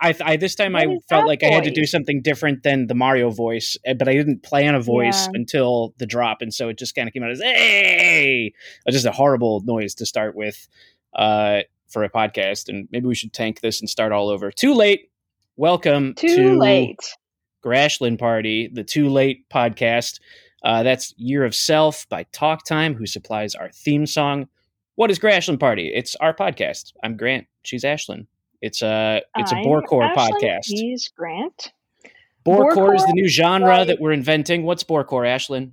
I, I this time What I felt like I had to do something different than the Mario voice, eh, but I didn't plan a voice Yeah. until the drop, and so it just kind of came out as "hey," just a horrible noise to start with uh, for a podcast. And maybe we should tank this and start all over. Too late. Welcome Too to late. Grashland Party, the Too Late podcast. Uh, that's Year of Self by Talk Time, who supplies our theme song. What is Grashland Party? It's our podcast. I'm Grant. She's Ashlyn. It's a it's a I'm Ashlyn, podcast. He's Grant. Borecore is the new genre like- that we're inventing. What's Borecore, Ashlyn?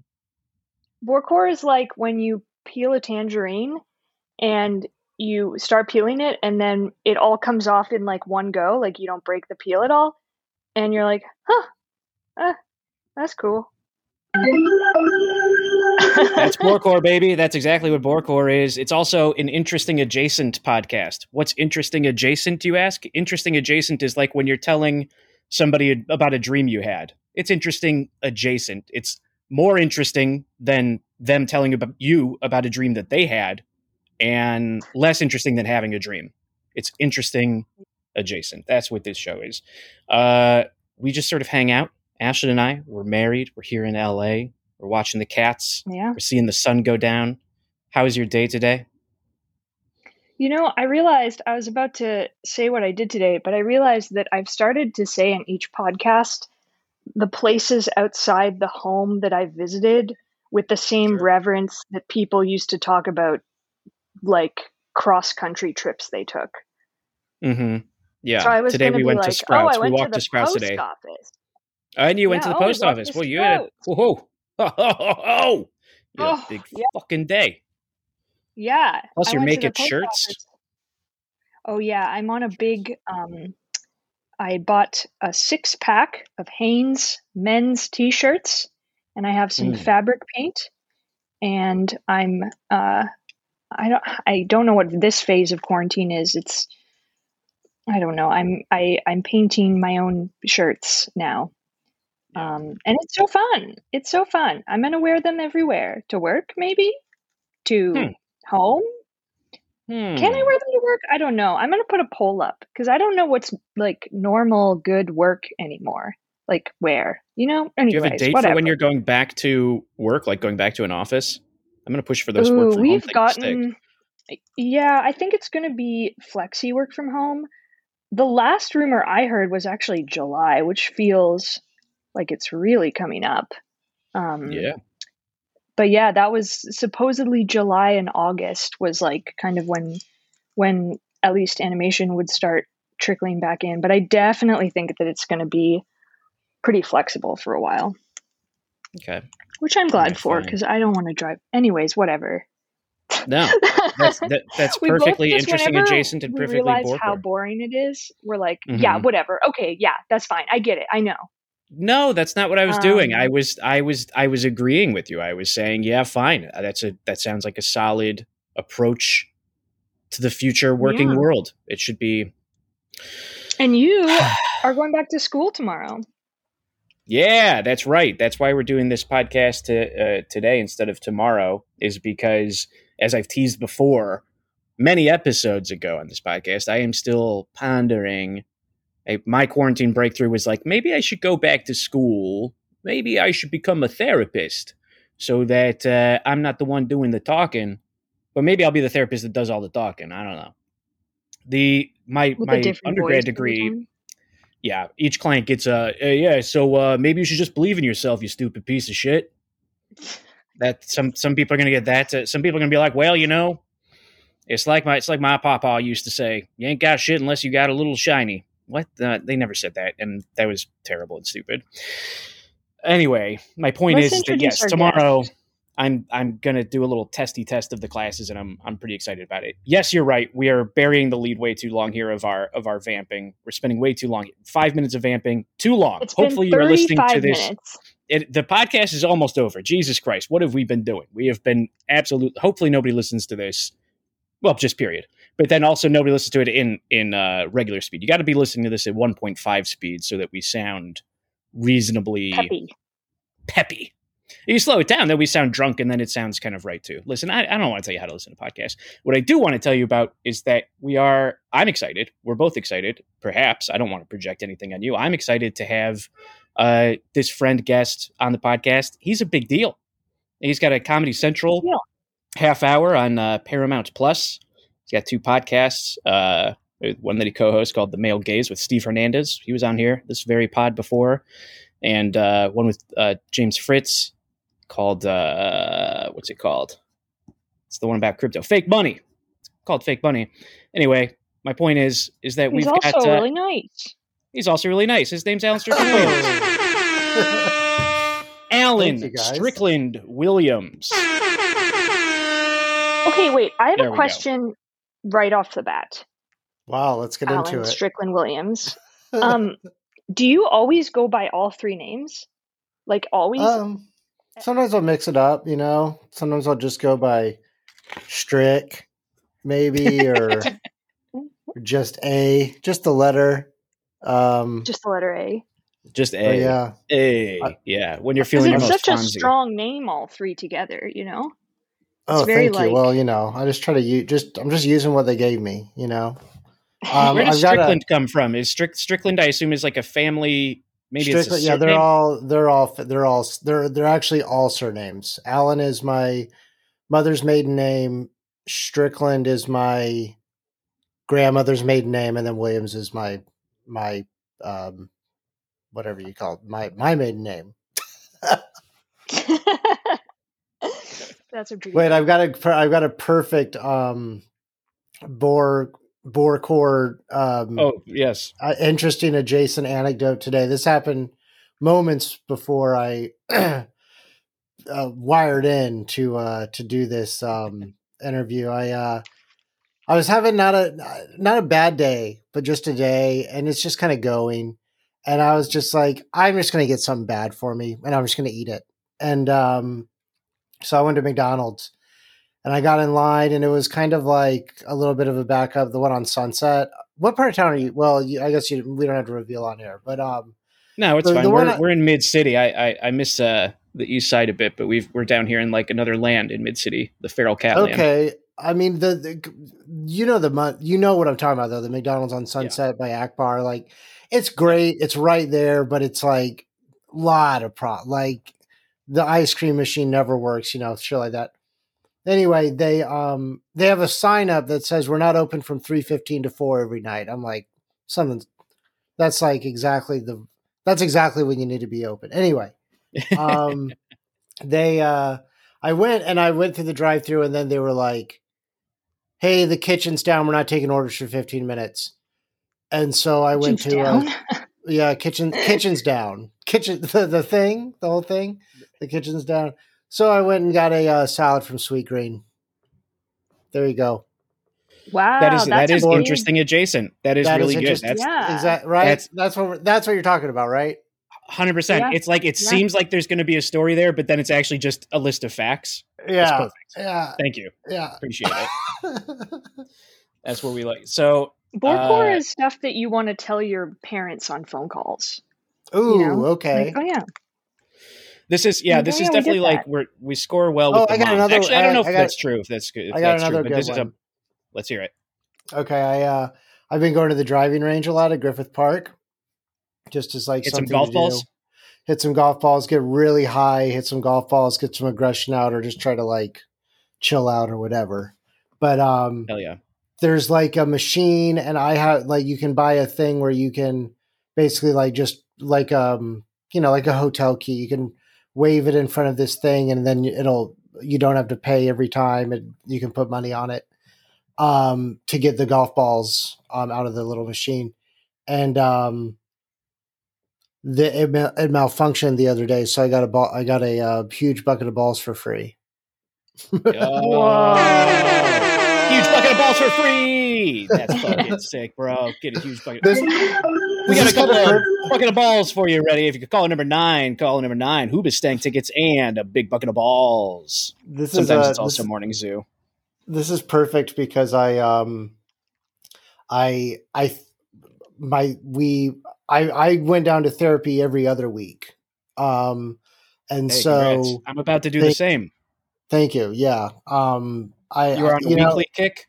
Borecore is like when you peel a tangerine and you start peeling it and then it all comes off in like one go, like you don't break the peel at all. And you're like, huh, uh, that's cool. That's Borecore, baby. That's exactly what Borecore is. It's also an interesting adjacent podcast. What's interesting adjacent, you ask? Interesting adjacent is like when you're telling somebody about a dream you had. It's interesting adjacent. It's more interesting than them telling about you about a dream that they had and less interesting than having a dream. It's interesting adjacent. That's what this show is. Uh, we just sort of hang out. Ashlyn and I, we're married. We're here in LA. We're watching the cats. yeah. We're seeing the sun go down. How was your day today? You know, I realized I was about to say what I did today, but I realized that I've started to say in each podcast the places outside the home that I visited with the same Sure. reverence that people used to talk about like cross country trips they took. Mm-hmm. Yeah. so I was today we went like, to Sprouts. Oh, we walked to to, Sprouts today. office. And you went to the oh, post office. Well, you had whoa, ho, ho. You Oh, big yeah. fucking day. Yeah. Plus, I you're went to the making shirts. office. Oh yeah, I'm on a big um I bought a six pack of Hanes men's t-shirts and I have some Mm. fabric paint and I'm uh I don't I don't know what this phase of quarantine is. It's I don't know. I'm I I'm painting my own shirts now. Um and it's so fun. It's so fun. I'm going to wear them everywhere. To work maybe? To Hmm. home? Hmm. Can I wear them to work? I don't know. I'm gonna put a poll up because I don't know what's like normal good work anymore. Like where, you know? Do you have a date whatever. for when you're going back to work, like going back to an office? I'm going to push for those work Ooh, from home we've stick. gotten. Yeah, I think it's gonna be flexi work from home. The last rumor I heard was actually July, which feels like it's really coming up. Um, Yeah. but yeah, that was supposedly July and August was like kind of when when at least animation would start trickling back in. But I definitely think that it's going to be pretty flexible for a while, Okay. which I'm glad for because I don't want to drive. Anyways, whatever. No, that's that, that's perfectly interesting, adjacent, and we perfectly realize how boring it is. We're like, yeah, Mhm. whatever. Okay, yeah, that's fine. I get it. I know. No, that's not what I was doing. Um, I was I was I was agreeing with you. I was saying, yeah, fine. Uh, That's a that sounds like a solid approach to the future working Yeah. world. It should be And you are going back to school tomorrow. Yeah, that's right. That's why we're doing this podcast to, uh, today instead of tomorrow, is because, as I've teased before, many episodes ago on this podcast, I am still pondering. A, my quarantine breakthrough was like, maybe I should go back to school. Maybe I should become a therapist so that uh, I'm not the one doing the talking, but maybe I'll be the therapist that does all the talking. I don't know. The my With my undergrad degree yeah, each client gets a uh, yeah. So uh, maybe you should just believe in yourself, you stupid piece of shit. That some some people are gonna get that. To, some people are gonna be like, well, you know, it's like my it's like my papa used to say, you ain't got shit unless you got a little shiny. What? Uh, they never said that, and that was terrible and stupid. Anyway, my point Let's is that yes, tomorrow guest. I'm I'm gonna do a little testy test of the classes, and I'm I'm pretty excited about it. Yes, you're right. We are burying the lead way too long here of our of our vamping. We're spending way too long. Five minutes of vamping, too long. It's Hopefully, been you're listening to this. minutes. It, the podcast is almost over. Jesus Christ, what have we been doing? We have been absolute. Hopefully, nobody listens to this. Well, just period. But then also nobody listens to it in in uh, regular speed. You got to be listening to this at 1.5 speed so that we sound reasonably Peppy. peppy. You slow it down, then we sound drunk, and then it sounds kind of right too. Listen, I, I don't want to tell you how to listen to podcasts. What I do want to tell you about is that we are. I'm excited. We're both excited. Perhaps I don't want to project anything on you. I'm excited to have uh, this friend guest on the podcast. He's a big deal. He's got a Comedy Central half hour on uh, Paramount Plus. He's got two podcasts. Uh, one that he co-hosts called The Male Gaze with Steve Hernandez. He was on here this very pod before, and uh, one with uh, James Fritz called uh, what's it called? It's the one about crypto, fake money. It's called fake money. Anyway, my point is is that He's we've also got. uh, really nice. He's also really nice. His name's Allen Strickland Williams. Allen Thank you, guys. Strickland Williams. Okay, wait. I have There a we go. question right off the bat. Wow, let's get into it. Strickland Williams. Um, do you always go by all three names? Like always? um, sometimes I'll mix it up, you know. Sometimes I'll just go by Strick, maybe, or just A, just the letter. Um, Just the letter A. Just but A. yeah, A. yeah. When you're feeling your it's most such a strong name, all three together. You know. Oh, very, thank you. like- Well, you know, I just try to use just I'm just using what they gave me. You know, Um, Where does I've got a- Strickland come from? Is Strick, Strickland, I assume, is like a family. Maybe it's a Strickland- yeah, they're all they're all they're all they're they're actually all surnames. Allen is my mother's maiden name. Strickland is my grandmother's maiden name, and then Williams is my my um whatever you call it, my my maiden name. That's a pretty. Wait, I've got a per- I've got a perfect um bore bore core um Oh yes. uh, interesting adjacent anecdote today. This happened moments before I uh, wired in to uh, to do this um, interview. I uh, I was having not a not a bad day, but just a day, and it's just kind of going. And I was just like, I'm just gonna get something bad for me, and I'm just gonna eat it. And um, so I went to McDonald's. And I got in line, and it was kind of like a little bit of a backup. The one on Sunset. What part of town are you? Well, you, I guess you, we don't have to reveal on here, but um, No, it's The- fine. the we're, we're in mid city. I, I I miss uh, the east side a bit, but we've we're down here in like another land in mid city, the feral cat land. okay. I mean, the, the you know the you know what I'm talking about though. The McDonald's on Sunset by Akbar, like it's great. It's right there, but it's like a lot of pro. Like the ice cream machine never works. You know, shit like that. Anyway, they um they have a sign up that says we're not open from three fifteen to four every night. I'm like something. That's like exactly the. That's exactly when you need to be open. Anyway, um they uh i went and i went through the drive through and then they were like hey the kitchen's down we're not taking orders for 15 minutes and so i went Kitchen's to down. Uh, yeah kitchen kitchen's down kitchen the, the thing the whole thing the kitchen's down so i went and got a uh, salad from Sweetgreen there you go wow, that is that's that is a big- interesting adjacent. That is That is really good. interesting. That's Yeah. exactly right That's- that's, what that's what you're talking about right hundred percent. It's like it Yeah. seems like there's going to be a story there, but then it's actually just a list of facts. That's yeah perfect. yeah Thank you. yeah Appreciate it. That's what we like. So Borecore Uh, is stuff that you want to tell your parents on phone calls. ooh know, okay Like, oh yeah, this is yeah, this yeah, is we definitely like we're we score well with Oh, I got mom. another- Actually, I I don't know got- if got- that's true. If that's good. If I got that's another true, but good is a let's hear it. Okay, I uh I've been going to the driving range a lot at Griffith Park. Just as like Hit some golf to do. balls? Hit some golf balls, get really high, hit some golf balls, get some aggression out, or just try to like chill out or whatever. But um Hell yeah. there's like a machine and I have like you can buy a thing where you can basically like just like um you know like a hotel key. You can wave it in front of this thing and then it'll you don't have to pay every time and you can put money on it um to get the golf balls um out of the little machine. And um the it, it malfunctioned the other day so I got a ball I got a uh, huge bucket of balls for free. Oh. Huge bucket of balls for free. That's fucking sick, bro. Get a huge bucket. This- we this got a couple kinda bucket of balls for you ready. If you could call number nine, call number nine. Hoobastank tickets and a big bucket of balls. This Sometimes is uh, it's also this, morning zoo. this is perfect because I um I I my we I I went down to therapy every other week. Um and Hey, so congrats. I'm about to do the same. thank you. Yeah. Um, I You were on a you know kick.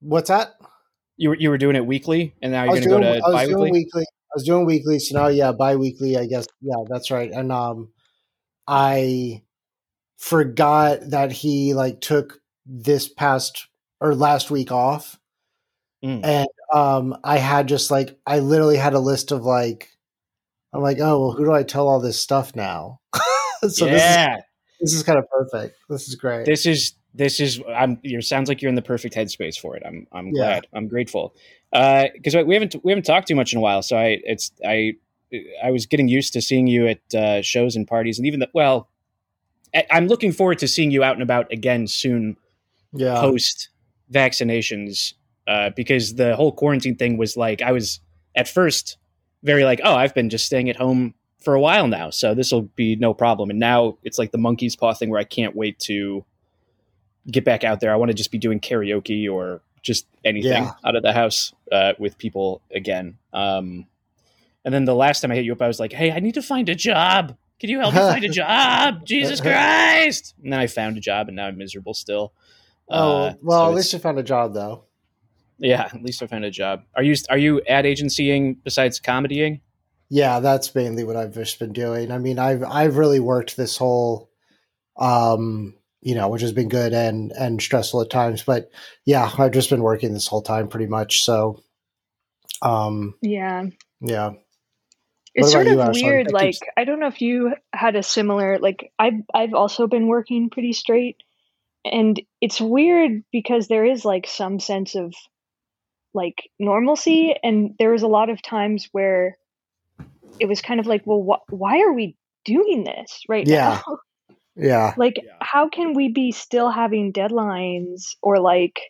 what's that? You were you were doing it weekly, and now you're going to doing go I to was bi-weekly. weekly. I was doing weekly, so now yeah, bi-weekly. I guess yeah, that's right. And um, I forgot that he like took this past or last week off, Mm. and um, I had just like I literally had a list of like I'm like, oh well, who do I tell all this stuff now? so this is yeah, this is kind of perfect. This is great. this is this is. I'm. You sounds like you're in the perfect headspace for it. I'm. I'm Yeah. glad. I'm grateful. Because we haven't we haven't talked too much in a while, so I it's I I was getting used to seeing you at uh, shows and parties, and even the well. I- I'm looking forward to seeing you out and about again soon yeah, post vaccinations uh, because the whole quarantine thing was like I was at first very like oh I've been just staying at home for a while now so this will be no problem and now it's like the monkey's paw thing where I can't wait to get back out there I want to just be doing karaoke or just anything Yeah. out of the house uh, with people again um, and then the last time I hit you up I was like hey I need to find a job can you help me find a job Jesus Christ and then I found a job and now I'm miserable still Oh Uh, well, so at least you found a job though. yeah, at least I found a job. Are you are you ad agencying besides comedying? Yeah, that's mainly what I've just been doing. I mean, I've I've really worked this whole, um, you know, which has been good and and stressful at times. But yeah, I've just been working this whole time pretty much. So, um, Yeah. yeah, It's sort of you, weird. Like keeps- I don't know if you had a similar. Like I've I've also been working pretty straight, and it's weird because there is like some sense of like normalcy, and there was a lot of times where it was kind of like, well, wh- why are we doing this right Yeah. now? yeah, like, Yeah. how can we be still having deadlines or like?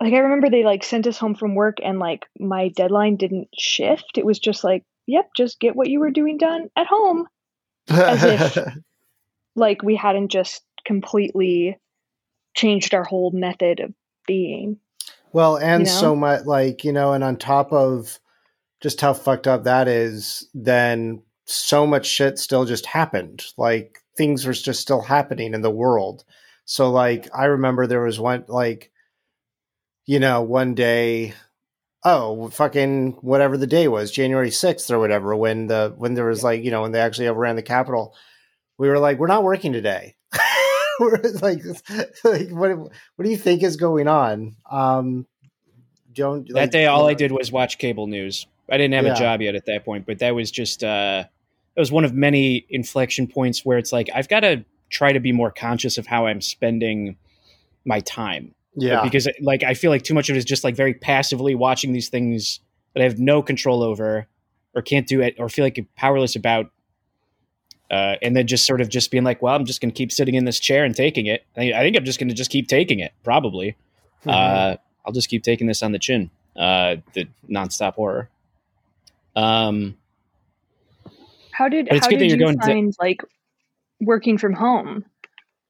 Like I remember they like sent us home from work and like my deadline didn't shift. It was just like, yep, just get what you were doing done at home. As if- Like we hadn't just completely changed our whole method of being. well, and you know? so much like you know, and on top of just how fucked up that is, then so much shit still just happened. Like things were just still happening in the world. So like I remember there was one like you know, one day oh, fucking whatever the day was, January 6th or whatever when the when there was like, you know, when they actually overran the Capitol, we were like we're not working today. we're like like what what do you think is going on? Um don't that day, all I did was watch cable news. I didn't have Yeah. a job yet at that point, but that was just uh, it was one of many inflection points where it's like I've got to try to be more conscious of how I'm spending my time. Yeah. because like I feel like too much of it is just like very passively watching these things that I have no control over or can't do it or feel like powerless about. Uh, and then just sort of just being like, well, I'm just going to keep sitting in this chair and taking it. I, I think I'm just going to just keep taking it, probably. Mhm. Uh, I'll just keep taking this on the chin. Uh, the nonstop horror. Um, How did it's how good that did you're you going to- find like working from home?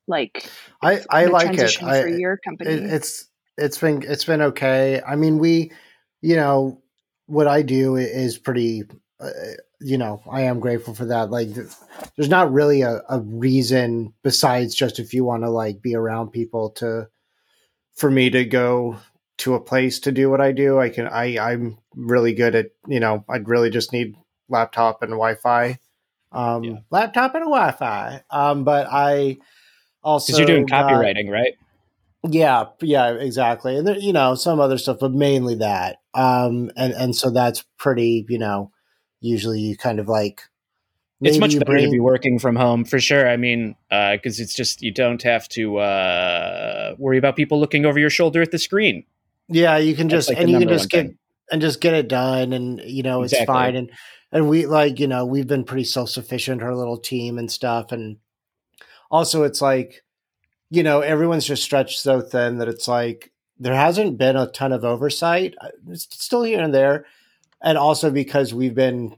Like I I like it. transition I, for your company. it, it's it's been it's been okay. I mean, we, you know, what I do is pretty. Uh, you know, I am grateful for that. Like, there's not really a, a reason besides just if you want to like be around people to, for me to go to a place to do what I do. I can. I I'm really good at. You know, I'd really just need laptop and Wi-Fi. Um, Yeah. laptop and Wi-Fi. Um, but I also because you're doing got- copywriting, right? yeah, yeah, exactly. And there, you know, some other stuff, but mainly that. Um, and and so that's pretty, you know, usually you kind of like it's much better to be working from home for sure. I mean, because it's just you don't have to uh, worry about people looking over your shoulder at the screen. Yeah, you can That's just like and you can just get thing. and just get it done, and you know it's Exactly. fine. And and we like you know we've been pretty self sufficient, our little team and stuff, and also it's like you know everyone's just stretched so thin that it's like there hasn't been a ton of oversight. Uh, It's still here and there, and also because we've been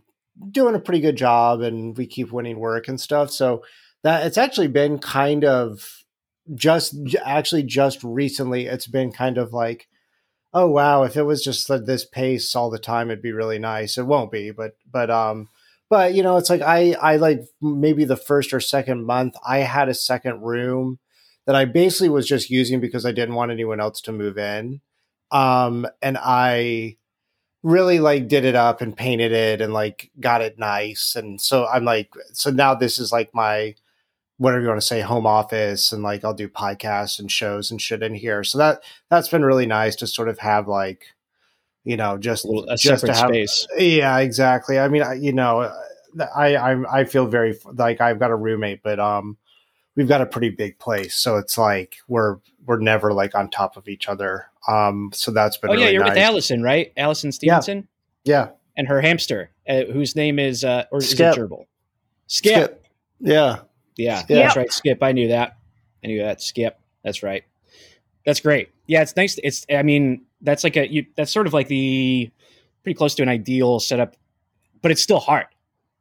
doing a pretty good job and we keep winning work and stuff. So that it's actually been kind of just actually just recently it's been kind of like oh wow if it was just at this pace all the time it'd be really nice it won't be but but um but you know, it's like I I like maybe the first or second month I had a second room that I basically was just using because I didn't want anyone else to move in. Um, and I really like did it up and painted it and like got it nice. And so I'm like, so now this is like my whatever you want to say home office and like I'll do podcasts and shows and shit in here. So that that's been really nice to sort of have like you know just a, little, a just to have, space. Yeah, exactly. I mean, I, you know, I I I feel very like I've got a roommate, but um we've got a pretty big place, so it's like we're we're never like on top of each other. Um, so that's been. Oh yeah, you're nice. with Allison, right? Allison Stevenson. Yeah, and her hamster, uh, whose name is uh, or is Skip. it Gerbil? Skip. Skip. Yeah, Yeah, Yeah. that's right. Skip. I knew that. I knew that. Skip. That's right. That's great. Yeah, it's nice. It's. I mean, that's like a. You, that's sort of like the pretty close to an ideal setup, but it's still hard.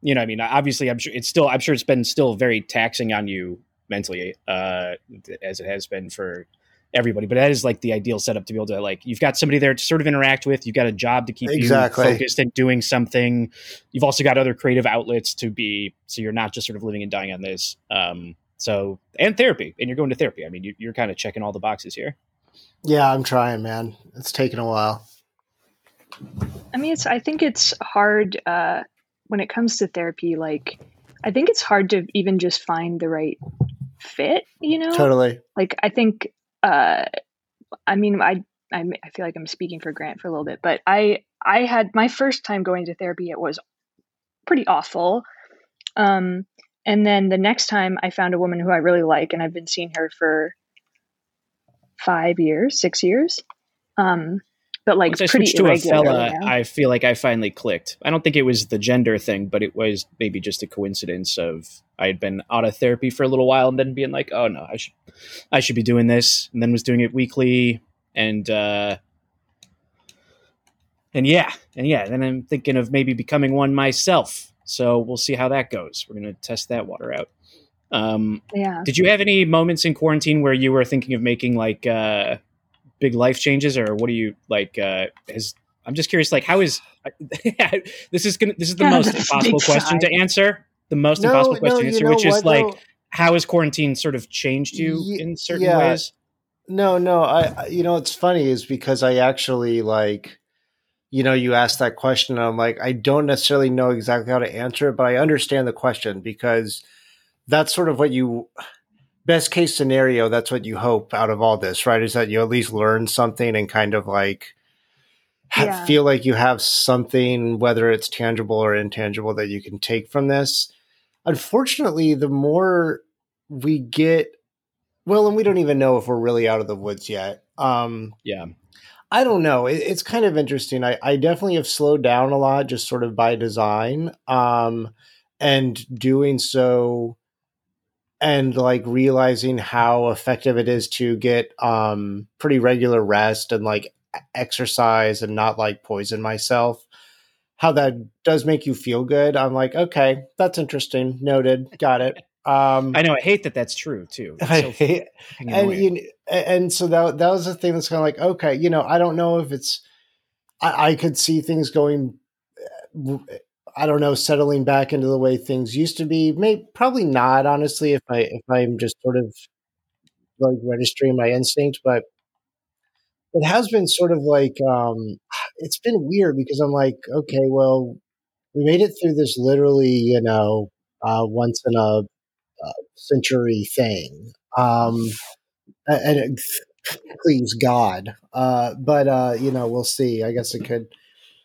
You know, what I mean, obviously, I'm sure it's still. I'm sure it's been still very taxing on you mentally, uh, as it has been for everybody. But that is like the ideal setup to be able to like. You've got somebody there to sort of interact with. You've got a job to keep Exactly. you focused and doing something. You've also got other creative outlets to be. So you're not just sort of living and dying on this. Um, so and therapy, and you're going to therapy. I mean, you, you're kind of checking all the boxes here. yeah. I'm trying, man. It's taken a while. I mean, it's. I think it's hard uh, when it comes to therapy. Like, I think it's hard to even just find the right fit. You know, Totally. like I think. Uh, I mean, I, I I feel like I'm speaking for Grant for a little bit, but I I had my first time going to therapy. It was pretty awful. Um, and then the next time I found a woman who I really like, and I've been seeing her for five years, six years. Um, but like Once I pretty to a fella, now. I feel like I finally clicked. I don't think it was the gender thing, but it was maybe just a coincidence of I had been out of therapy for a little while and then being like, oh no, I should I should be doing this, and then was doing it weekly, and uh, and yeah, and yeah, then I'm thinking of maybe becoming one myself. So we'll see how that goes. We're gonna test that water out. Um, yeah. did you have any moments in quarantine where you were thinking of making like uh, big life changes, or what do you like? Uh, has I'm just curious, like how is this is gonna this is the Yeah, most impossible question to answer. The most No, impossible no, question to answer, which is what, like though? how has quarantine sort of changed you Ye- in certain yeah. ways? No, no. I, I- you know, it's funny is because I actually like, you know, you asked that question, and I'm like, I don't necessarily know exactly how to answer it, but I understand the question because that's sort of what you, best case scenario, that's what you hope out of all this, right? Is that you at least learn something and kind of like Yeah. feel like you have something, whether it's tangible or intangible, that you can take from this. Unfortunately, the more we get well, and we don't even know if we're really out of the woods yet. Um, Yeah, I don't know. It, it's kind of interesting. I, I definitely have slowed down a lot, just sort of by design, um, and doing so, and like realizing how effective it is to get um, pretty regular rest and like exercise and not like poison myself. How that does make you feel good. I'm like, okay, that's interesting. Noted. Got it. Um, I know. I hate that that's true too. It's I hate- and you and so that that was the thing that's kind of like okay you know i don't know if it's i, I could see things going uh, i don't know settling back into the way things used to be may probably not honestly if i if i'm just sort of like registering my instinct, but it has been sort of like um it's been weird because i'm like okay well we made it through this literally you know uh once in a uh, century thing um and it, please God. Uh, but uh, you know, we'll see. I guess it could,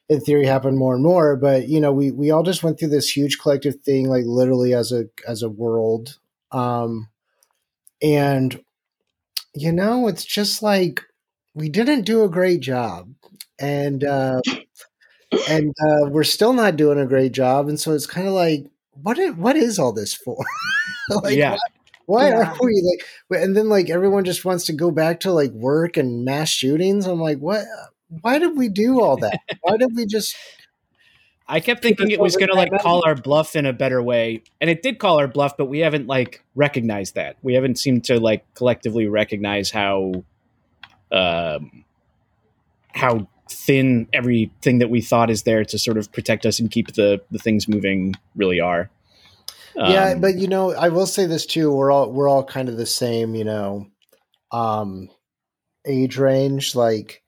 in theory, happen more and more. But you know, we we all just went through this huge collective thing, like literally as a as a world. Um, and you know, it's just like we didn't do a great job, and uh, and uh, we're still not doing a great job. And so it's kind of like, what? What is all this for? like, yeah, why Yeah. are we like and then like everyone just wants to go back to like work and mass shootings i'm like what why did we do all that why did we just I kept thinking it was going to like call our bluff in a better way, and it did call our bluff, but we haven't like recognized that. We haven't seemed to like collectively recognize how, um, how thin everything that we thought is there to sort of protect us and keep the the things moving really are. Um, yeah, but you know, I will say this too. We're all we're all kind of the same, you know, um, age range. Like,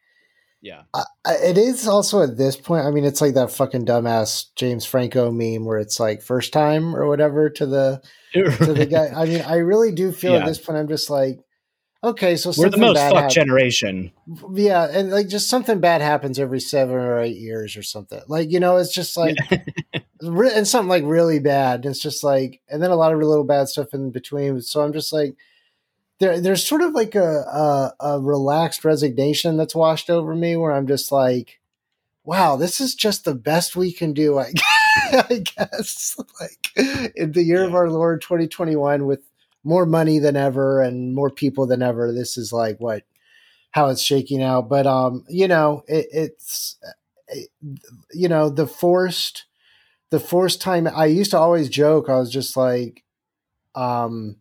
yeah, I, it is also at this point. I mean, it's like that fucking dumbass James Franco meme where it's like first time or whatever to the to the guy. I mean, I really do feel yeah. at this point. I'm just like, Okay, so we're the most fuck generation. Yeah, and like just something bad happens every seven or eight years or something. Like you know, it's just like and something like really bad. It's just like, and then a lot of little bad stuff in between. So I'm just like, there, there's sort of like a, a, a relaxed resignation that's washed over me, where I'm just like, wow, this is just the best we can do. I, I guess like in the year yeah. of our Lord 2021 with more money than ever and more people than ever. This is like what how it's shaking out. But um, you know, it, it's it, you know the forced the forced time. I used to always joke. I was just like, um,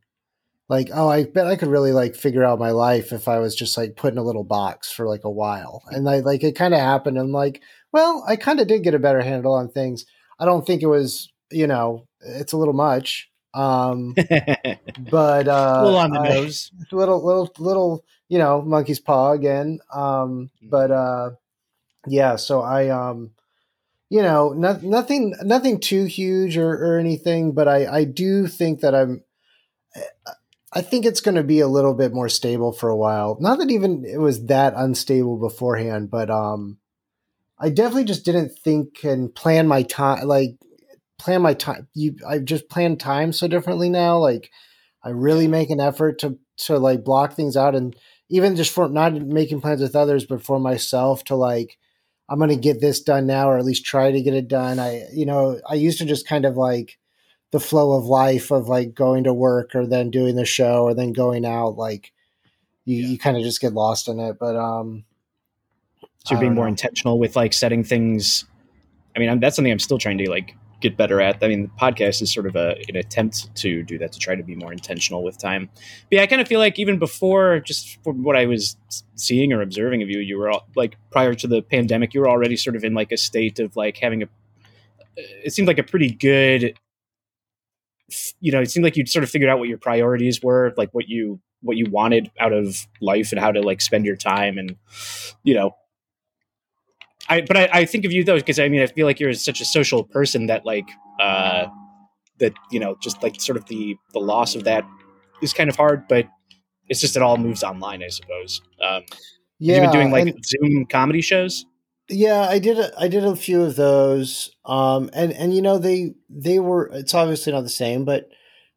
like oh, I bet I could really like figure out my life if I was just like put in a little box for like a while. And I like it kind of happened. And like, well, I kind of did get a better handle on things. I don't think it was you know it's a little much um, but uh, a little on the I, nose, little, little, little, you know, monkey's paw again. Um, mm-hmm. but uh, yeah, so I, um, you know, not, nothing, nothing too huge or, or anything, but I, I do think that I'm, I think it's going to be a little bit more stable for a while. Not that even it was that unstable beforehand, but um, I definitely just didn't think and plan my time. Like plan my time. You, I just plan time so differently now. Like I really make an effort to to like block things out, and even just for not making plans with others, but for myself to like I'm going to get this done now, or at least try to get it done. I, you know, I used to just kind of like the flow of life of like going to work or then doing the show or then going out. Like you, yeah. you kind of just get lost in it. But um, so you're being more know. intentional with like setting things. I mean, I'm, that's something I'm still trying to like get better at. I mean, the podcast is sort of a, an attempt to do that, to try to be more intentional with time. But yeah, I kind of feel like even before, just from what I was seeing or observing of you, you were all, like prior to the pandemic, you were already sort of in like a state of like having a. It seemed like a pretty good. You know, it seemed like you'd sort of figured out what your priorities were, like what you what you wanted out of life and how to like spend your time and you know I but I, I think of you though because I mean I feel like you're such a social person that like uh that you know just like sort of the the loss of that is kind of hard, but it's just it all moves online, I suppose. Um, yeah, you've been doing like and, Zoom comedy shows. Yeah, I did. A, I did a few of those, um, and and you know they they were. It's obviously not the same, but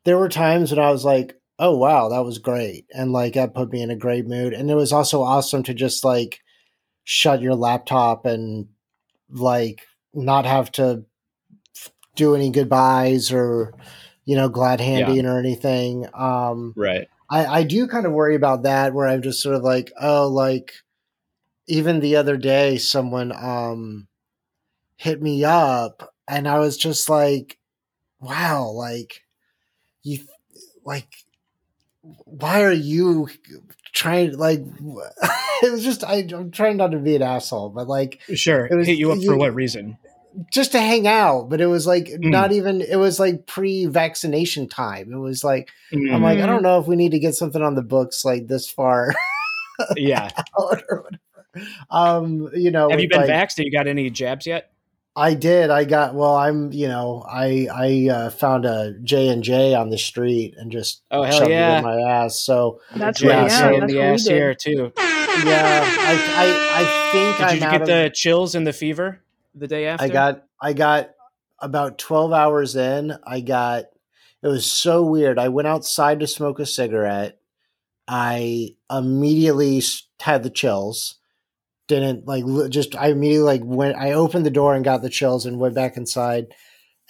there were times when I was like, "Oh wow, that was great," and like that put me in a great mood. And it was also awesome to just like shut your laptop and like not have to do any goodbyes or you know glad handing yeah. or anything um right i i do kind of worry about that where i'm just sort of like oh like even the other day someone um hit me up and i was just like wow like you like why are you trying like it was just I, am trying not to be an asshole, but like sure, it was, hit you up you, for what reason? Just to hang out, but it was like mm. not even. It was like pre-vaccination time. It was like mm. I'm like I don't mm-hmm. know if we need to get something on the books like this far. yeah. um, you know, have you been like, vaxxed? Have you got any jabs yet? I did. I got well. I'm. You know, I I uh, found a J and J on the street and just oh hell yeah, it in my ass. So that's yeah, yeah so in the ass here too. Yeah, I I, I think did I'm you get of, the chills and the fever the day after? I got I got about twelve hours in. I got it was so weird. I went outside to smoke a cigarette. I immediately had the chills didn't like just I immediately like went I opened the door and got the chills and went back inside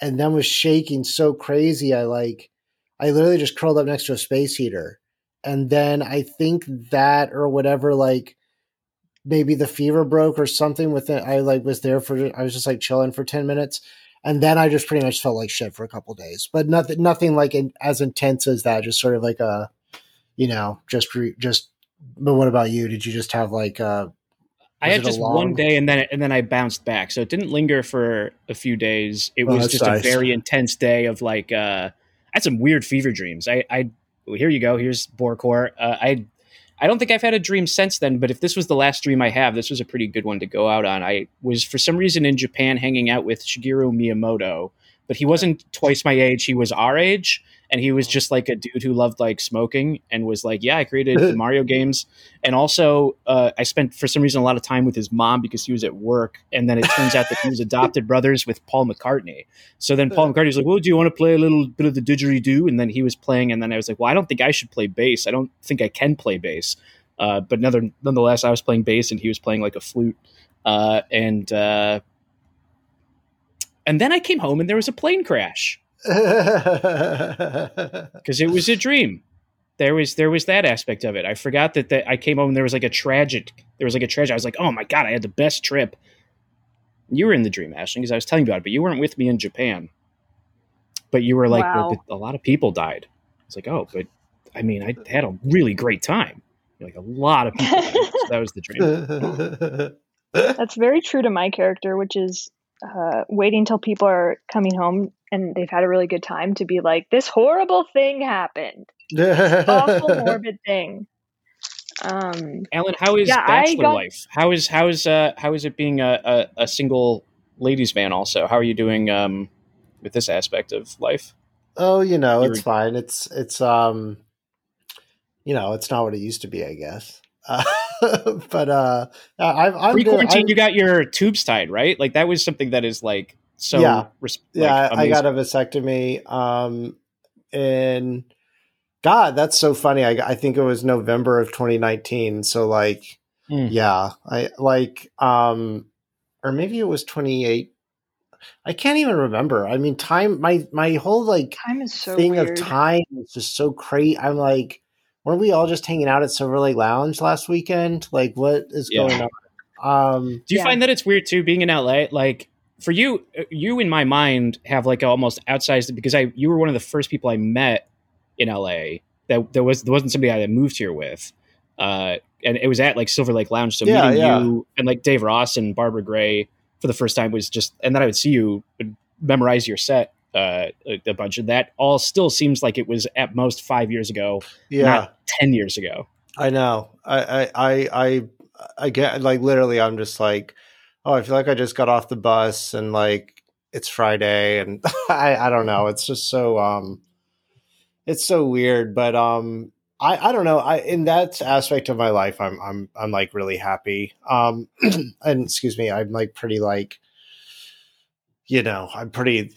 and then was shaking so crazy I like I literally just curled up next to a space heater. And then I think that or whatever like maybe the fever broke or something with it I like was there for I was just like chilling for 10 minutes. And then I just pretty much felt like shit for a couple days but nothing nothing like in, as intense as that just sort of like a you know just re, just but what about you? Did you just have like uh I had just long- one day and then and then I bounced back. So it didn't linger for a few days. It Oh, was just nice. a very intense day of like uh I had some weird fever dreams. I I well, here you go. Here's Borecore. Uh, I I don't think I've had a dream since then, but if this was the last dream I have, this was a pretty good one to go out on. I was for some reason in Japan hanging out with Shigeru Miyamoto, but he wasn't twice my age. He was our age, and he was just like a dude who loved like smoking and was like, "Yeah, I created the Mario games." And also, uh, I spent for some reason a lot of time with his mom because he was at work, and then it turns out that he was adopted brothers with Paul McCartney. So then Paul McCartney was like, "Well, do you want to play a little bit of the didgeridoo?" And then he was playing, and then I was like, "Well, I don't think I should play bass. I don't think I can play bass." Uh, but nother, nonetheless, I was playing bass, and he was playing like a flute. Uh, and uh, and then I came home, and there was a plane crash because it was a dream. There was there was that aspect of it. I forgot that, that I came home and there was like a tragic. There was like a tragedy. I was like, oh my god, I had the best trip. You were in the dream, Ashlyn, because I was telling you about it, but you weren't with me in Japan. But you were like, Wow. but a lot of people died. I was like, oh, but I mean, I had a really great time. Like a lot of people. Died. so that was the dream. That's very true to my character, which is uh, waiting till people are coming home and they've had a really good time to be like, this horrible thing happened. This awful, morbid thing. Um, Allen, how is Yeah, bachelor got- life? How is how is uh, how is it being a, a, a single ladies man? Also, how are you doing um, with this aspect of life? oh, you know, You it's fine. It's it's um, you know, it's not what it used to be, I guess. Uh, but uh, I've I'm Pre quarantine, I'm- you got your tubes tied, right? Like that was something that is like so. Yeah. res- yeah, like, I got a vasectomy. Um, and God, that's so funny. I, I think it was November of 2019. So like, Hmm. yeah, I like, um, or maybe it was 28. I can't even remember. I mean, time, my, my whole like time is so thing weird. of time is just so crazy. I'm like, weren't we all just hanging out at Silver Lake Lounge last weekend? Like, what is Yeah. going on? Um, Do you Yeah. find that it's weird too, being in LA? Like for you, uh, you in my mind have like almost outsized because I you were one of the first people I met in LA that there was there wasn't somebody I had moved here with, uh, and it was at like Silver Lake Lounge. So Yeah, meeting yeah. you and like Dave Ross and Barbara Gray for the first time was just, and then I would see you would memorize your set. Uh, a, a bunch of that all still seems like it was at most five years ago, yeah. not ten years ago. I know. I, I, I, I, I get like literally. I'm just like, oh, I feel like I just got off the bus and like it's Friday, and I, I don't know. It's just so, um, it's so weird. But um, I, I don't know. I in that aspect of my life, I'm, I'm, I'm like really happy. Um, and excuse me, I'm like pretty like, you know, I'm pretty.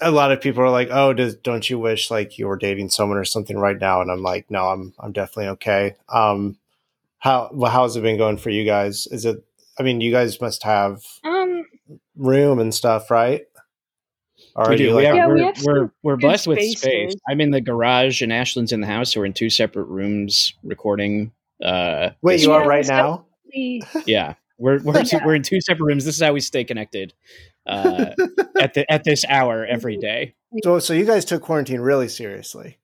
A lot of people are like, "Oh, does don't you wish like you were dating someone or something right now?" And I'm like, "No, I'm I'm definitely okay." Um, how well, how's it been going for you guys? Is it? I mean, you guys must have Um, room and stuff, right? Or we are do. you we like, have, Yeah, we we're, have we're, we're good blessed with space. I'm in the garage and Ashlyn's in the house, so we're in two separate rooms recording. Uh, wait, you are right now? yeah, we're we're, two, Yeah. we're in two separate rooms. This is how we stay connected uh, at the at this hour every day. So, so you guys took quarantine really seriously.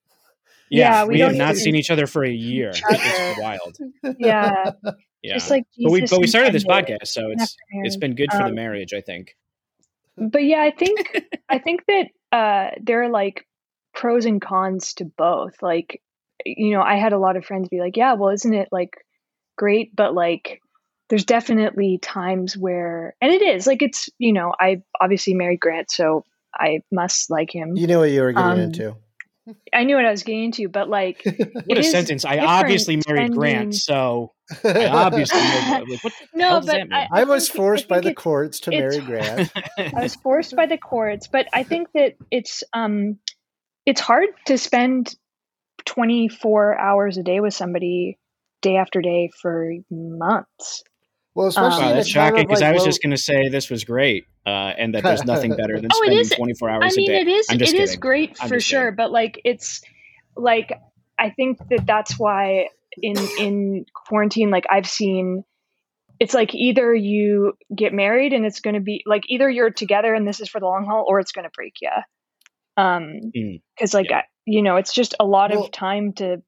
Yeah, we, we have don't seen each other for a year. each other. It's wild. yeah, Yeah, just like but we but we started this podcast, so it's it's been good for the Um, marriage. I think. but yeah i think i think that uh there are like pros and cons to both like you know i had a lot of friends be like yeah well isn't it like great but like there's definitely times where and it is like it's you know i obviously married grant so i must like him You knew what you were getting Um, into. I knew what i was getting into but like What it a is sentence! I obviously married spending- Grant, so I obviously know, like what the hell no does but that mean? I, I was think- forced by the courts to marry Grant. I was forced by the courts, but I think that it's um it's hard to spend 24 hours a day with somebody day after day for months. Well, especially Um, Wow, in that's shocking because like, I was low- just going to say this was great, uh, and that there's nothing better than Oh, spending is- 24 I hours mean, a day. it is I'm it just is great I'm for sure, kidding. but like it's like I think that that's why in in quarantine like I've seen it's like either you get married and it's going to be like either you're together and this is for the long haul or it's going to break you. Um Mm. cuz like Yeah. I, you know, it's just a lot Well- of time to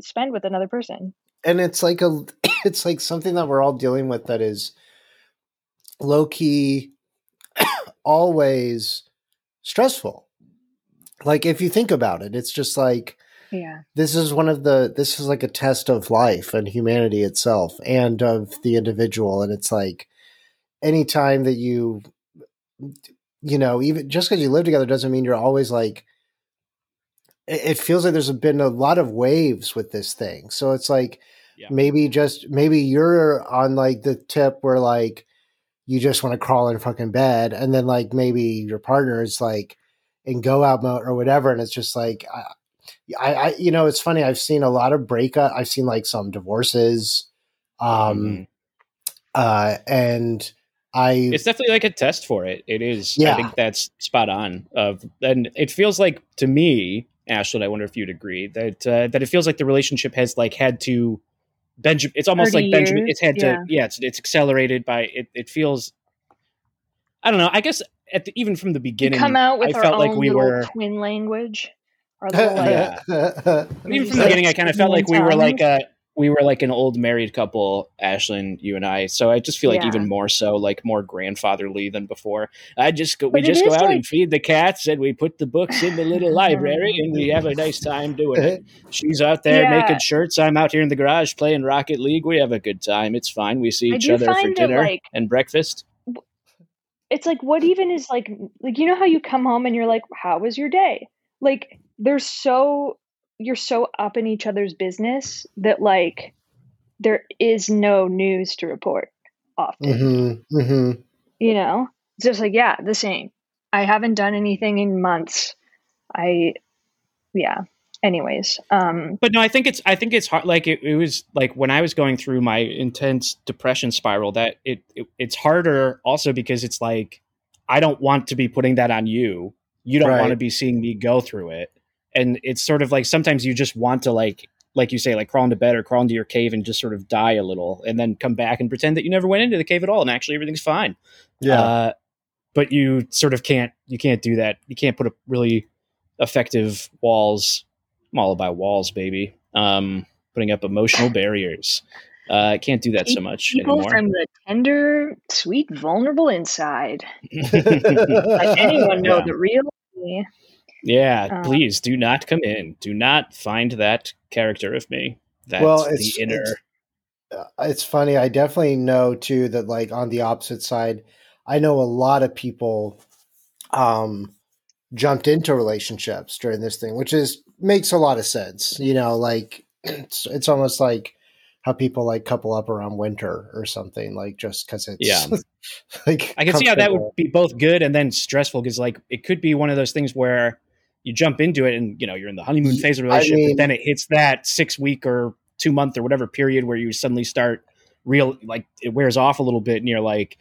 spend with another person. and it's like a it's like something that we're all dealing with that is low key always stressful. Like if you think about it it's just like yeah. this is one of the this is like a test of life and humanity itself and of the individual and it's like anytime that you you know even just because you live together doesn't mean you're always like it feels like there's been a lot of waves with this thing. So it's like yeah. maybe just maybe you're on like the tip where like you just want to crawl in fucking bed and then like maybe your partner is like in go out mode or whatever and it's just like I, I you know it's funny i've seen a lot of breakup i've seen like some divorces um mm-hmm. uh and I it's definitely like a test for it. It is. Yeah. I think that's spot on. Of and it feels like to me, Ashlyn. I wonder if you'd agree that uh, that it feels like the relationship has like had to Benjamin. It's almost like Benjamin. It's had yeah. to. Yeah. It's it's accelerated by it. It feels. I don't know. I guess at the, even from the beginning, we come out with I our felt own like we were twin language. Or little, like, yeah. even from the beginning, I kind of felt like we were like a we were like an old married couple, Ashlyn, you and I. So I just feel like yeah. even more so, like more grandfatherly than before. I just go, we just go out like... and feed the cats, and we put the books in the little library, and we have a nice time doing it. She's out there yeah. making shirts. I'm out here in the garage playing Rocket League. We have a good time. It's fine. We see each other for dinner like, and breakfast. It's like what even is like like you know how you come home and you're like, how was your day? Like they're so you're so up in each other's business that like there is no news to report often. Mm-hmm, mm-hmm. You know, it's just like yeah, the same. I haven't done anything in months. I, yeah. Anyways, um, but no, I think it's I think it's hard. Like it, it was like when I was going through my intense depression spiral. That it, it it's harder also because it's like I don't want to be putting that on you. You don't right. want to be seeing me go through it and it's sort of like sometimes you just want to like like you say like crawl into bed or crawl into your cave and just sort of die a little and then come back and pretend that you never went into the cave at all and actually everything's fine yeah uh, but you sort of can't you can't do that you can't put up really effective walls i'm all about walls baby um putting up emotional barriers uh, I can't do that so much People anymore. from the tender, sweet, vulnerable inside. Let anyone know yeah. the real me. Yeah, uh, please do not come in. Do not find that character of me. That's well, it's, the inner. It's, uh, it's funny. I definitely know too that like on the opposite side, I know a lot of people um jumped into relationships during this thing, which is makes a lot of sense. You know, like it's it's almost like how people like couple up around winter or something like just because it's yeah like i can see how that would be both good and then stressful because like it could be one of those things where you jump into it and you know you're in the honeymoon phase of relationship, I mean, then it hits that six week or two month or whatever period where you suddenly start real like it wears off a little bit and you're like,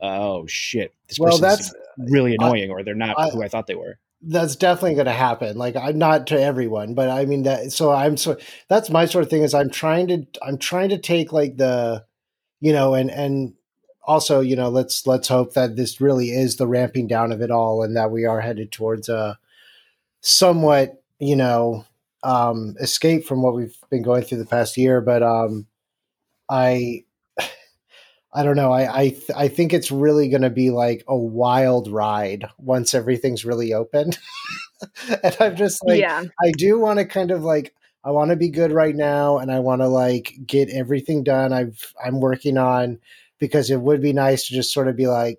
oh shit, this well, that's really annoying, I, or they're not I, who I thought they were. That's definitely going to happen. Like I'm not to everyone, but I mean that. So I'm so that's my sort of thing. Is I'm trying to I'm trying to take like the, you know, and and also you know let's let's hope that this really is the ramping down of it all, and that we are headed towards a somewhat, you know, um, escape from what we've been going through the past year. But um, I, I don't know. I I, th- I think it's really going to be like a wild ride once everything's really open. and I'm just like, yeah. I do want to kind of like, I want to be good right now, and I want to like get everything done. I've I'm working on because it would be nice to just sort of be like,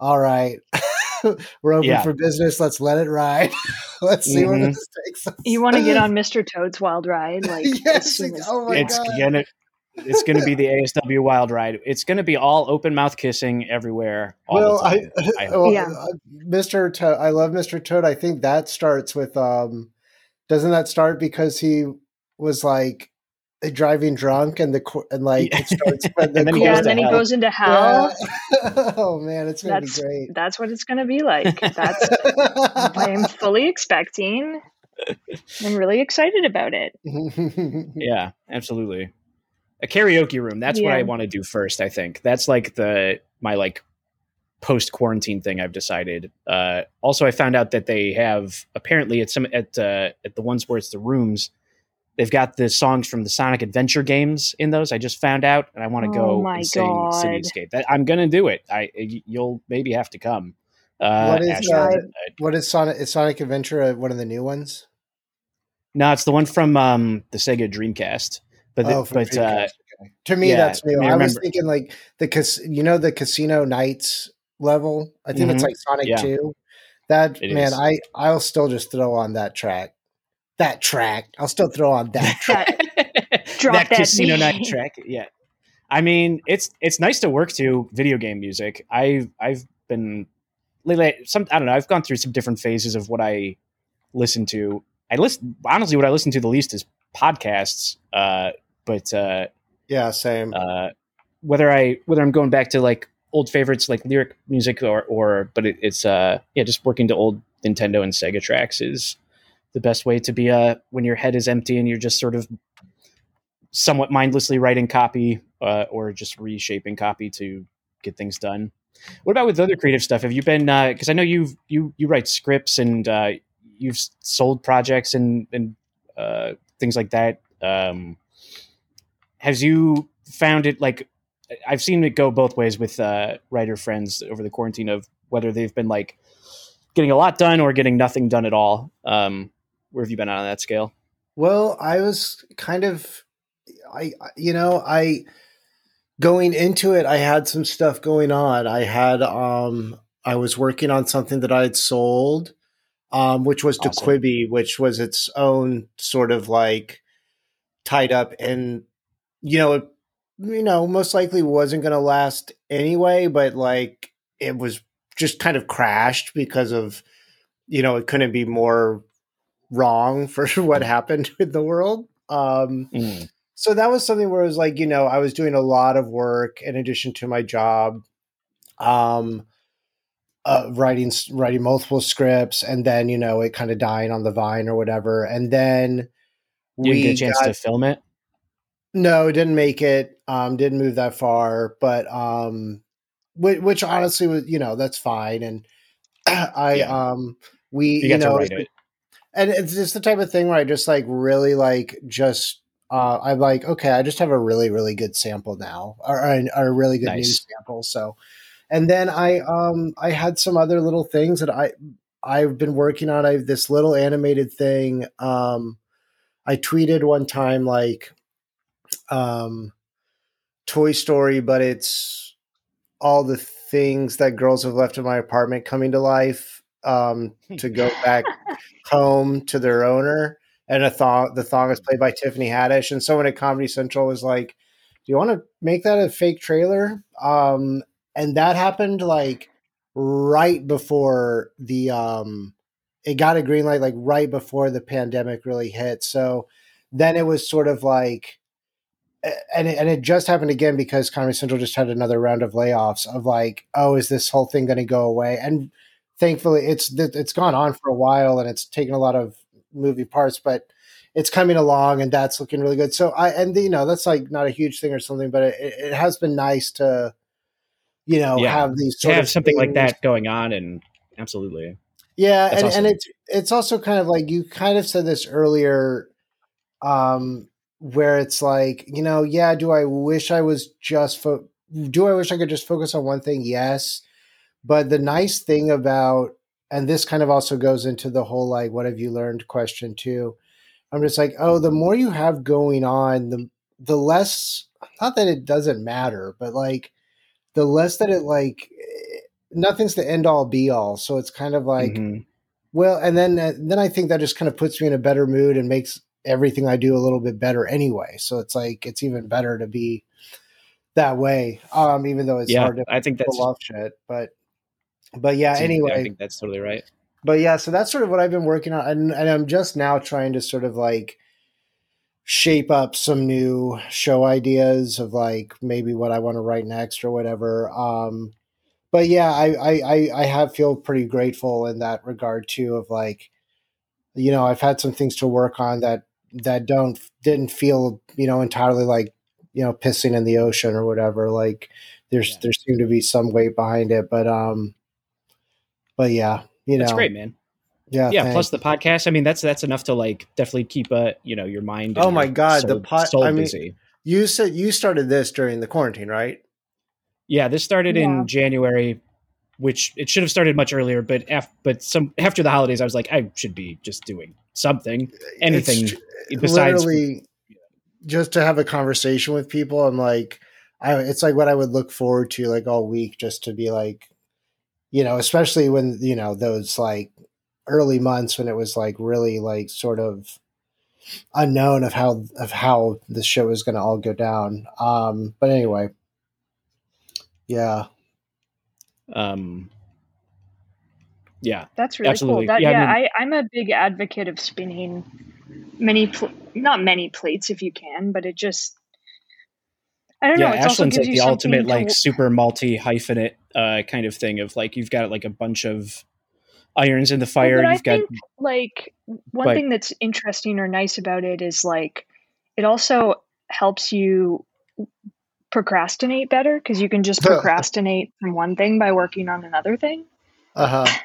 all right. We're open yeah. for business. Let's let it ride. Let's see mm-hmm. where this takes us. You want to get on Mr. Toad's wild ride? Like, yes. As oh my it's God. gonna it's going to be the ASW Wild Ride. It's going to be all open mouth kissing everywhere. well, I, I well, yeah. Uh, Mr. Toad, I love Mr. Toad. I think that starts with um, doesn't that start because he was like driving drunk and the and like it starts and then, he, yeah, and then he goes into hell. Yeah. oh man, it's gonna that's, be great. That's what it's gonna be like. That's I'm fully expecting. I'm really excited about it. yeah, absolutely. A karaoke room. That's yeah. what I want to do first. I think that's like the my like post quarantine thing I've decided. Uh, also, I found out that they have apparently at some at uh, at the ones where it's the rooms They've got the songs from the Sonic Adventure games in those. I just found out, and I want to Oh go my and sing God. City Escape. That, I'm gonna do it. I y- you'll maybe have to come. Uh, What is, Ashlyn. uh, Uh, What is Sonic? Is Sonic Adventure uh, one of the new ones? no, it's the one from um, the Sega Dreamcast. But the, Oh, from but uh, okay. to me, yeah, that's new. I I, was thinking like the cas- you know, the Casino Nights level. I think it's Mhm. like Sonic Yeah. Two. That It man, is. I I'll still just throw on that track. That track, I'll still throw on that track. Drop that that casino night track. Yeah, I mean it's it's nice to work to video game music. I've I've been lately some I don't know. I've gone through some different phases of what I listen to. I listen honestly. What I listen to the least is podcasts. Uh, but uh, yeah, same. uh, whether I whether I'm going back to like old favorites like lyric music or or but it, it's uh yeah just working to old Nintendo and Sega tracks is the best way to be uh when your head is empty and you're just sort of somewhat mindlessly writing copy uh, or just reshaping copy to get things done. What about with other creative stuff? Have you been because I know you've you you write scripts and uh, you've sold projects and and uh, things like that. Um, has you found it like I've seen it go both ways with uh, writer friends over the quarantine of whether they've been like getting a lot done or getting nothing done at all. Um, where have you been on that scale? Well, I was kind of, I, you know, I going into it, I had some stuff going on. I had, um, I was working on something that I had sold, um, which was to Quibi, which was its own sort of like tied up and, you know, it, you know, most likely wasn't going to last anyway, but like it was just kind of crashed because of, you know, it couldn't be more wrong for what happened with the world. Um, Mm. so that was something where it was like, you know, I was doing a lot of work in addition to my job, um, uh, writing writing multiple scripts, and then you know it kind of dying on the vine or whatever, and then You didn't we get a chance got- to film it. no, didn't make it. Um, didn't move that far, but um, which, which honestly was, you know, that's fine. And I, Yeah. um, we, You you, know, to write it. And it's just the type of thing where I just like really like just uh, I'm like okay, I just have a really really good sample now, or, or a- or a really good Nice. news sample. So, and then I um I had some other little things that I I've been working on. I have this little animated thing. Um, I tweeted one time like um Toy Story, but it's all the things that girls have left in my apartment coming to life um, to go back home to their owner. And a thong, the thong is played by Tiffany Haddish. And someone at Comedy Central was like, "Do you want to make that a fake trailer?" Um, and that happened like right before the um, it got a green light, like right before the pandemic really hit. So then it was sort of like and it, and it just happened again because Comedy Central just had another round of layoffs of like, oh, is this whole thing going to go away? And thankfully, it's it's gone on for a while and it's taken a lot of movie parts, but it's coming along and that's looking really good. So I and you know that's like not a huge thing or something, but it, it has been nice to you know Yeah. have these To sort have of something like that going on, and absolutely, Yeah, That's and, awesome. and it's it's also kind of like you kind of said this earlier, um, where it's like you know, yeah, do I wish I was just fo- do I wish I could just focus on one thing? Yes, but the nice thing about and this kind of also goes into the whole like what have you learned question too. I'm just like, oh, the more you have going on, the the less not that it doesn't matter, but like the less that it like eh, nothing's the end all be all. So it's kind of like Mhm. well, and then uh, then I think that just kind of puts me in a better mood and makes everything I do a little bit better anyway. So it's like it's even better to be that way. Um, even though it's yeah, hard to I think that's off shit, but but yeah. Anyway, I think that's totally right. but yeah, so that's sort of what I've been working on, and, and I'm just now trying to sort of like shape up some new show ideas of like maybe what I want to write next or whatever. Um, but yeah, I, I I I have feel pretty grateful in that regard too. Of like, you know, I've had some things to work on that that don't didn't feel you know entirely like you know pissing in the ocean or whatever. Like there's Yeah. there seemed to be some weight behind it, but um, but yeah, you know, That's great, man. Yeah, yeah. thanks. Plus the podcast. I mean, that's that's enough to like definitely keep a you know your mind. Oh my God, the soul, pod- soul I mean- busy. you said you started this during the quarantine, right? Yeah, this started Yeah. in January, which it should have started much earlier. But af- but some after the holidays, I was like, I should be just doing something, anything It's besides. literally just to have a conversation with people. I'm like, I it's like what I would look forward to like all week, just to be like, you know, especially when you know those like early months when it was like really like sort of unknown of how of how the show was going to all go down. Um, but anyway, yeah, Um, yeah, That's really Absolutely. cool. That, Yeah, yeah, I I, I'm a big advocate of spinning many, pl- not many plates if you can, but it just, I don't know. yeah. It also Ashlyn's gives like the ultimate something to- like super multi hyphenate uh, kind of thing of like you've got like a bunch of irons in the fire. but I you've got think, like one But- thing that's interesting or nice about it is like it also helps you procrastinate better because you can just procrastinate from one thing by working on another thing. uh huh.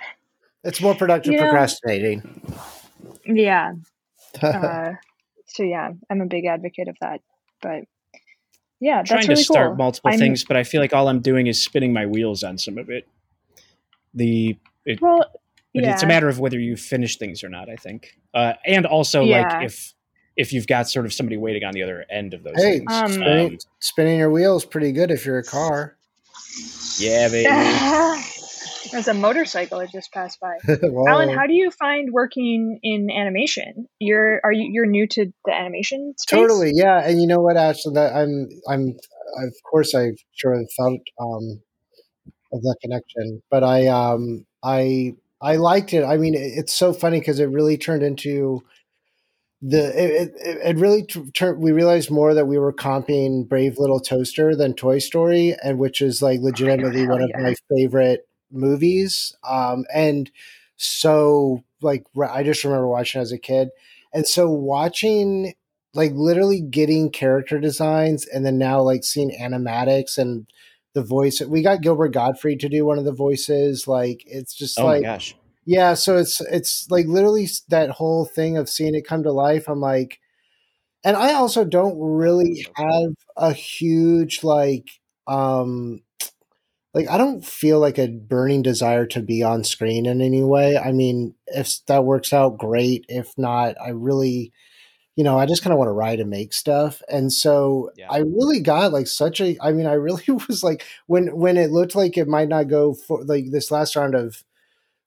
It's more productive You know- procrastinating. Yeah. Uh, so yeah, I'm a big advocate of that. But yeah, that's trying really to start cool. multiple I'm- things, but I feel like all I'm doing is spinning my wheels on some of it. The it, Well, but yeah. it's a matter of whether you finish things or not. I think, uh, and also Yeah. like if if you've got sort of somebody waiting on the other end of those Hey, things. Um, spinning, Um, spinning your wheels pretty good if you're a car. yeah, baby. There's a motorcycle that just passed by. Whoa. Allen, how do you find working in animation? You're are you you're new to the animation space? Totally, yeah. And you know what, Ashlyn? That I'm, I'm, of course, I sure have felt um, of that connection, but I, um, I, I liked it. I mean, it, it's so funny because it really turned into the. It, it, it really t- turned. We realized more that we were comping Brave Little Toaster than Toy Story, and which is like legitimately hell one of yeah. my favorite movies. Um, and so like I just remember watching as a kid, and so watching like literally getting character designs and then now like seeing animatics and the voice we got Gilbert Gottfried to do one of the voices like it's just Oh like gosh. yeah so it's it's like literally that whole thing of seeing it come to life i'm like and i also don't really have a huge like um like i don't feel like a burning desire to be on screen in any way. I mean if that works out great. If not i really you know i just kind of want to write and make stuff. And so Yeah. i really got like such a i mean i really was like when when it looked like it might not go for like this last round of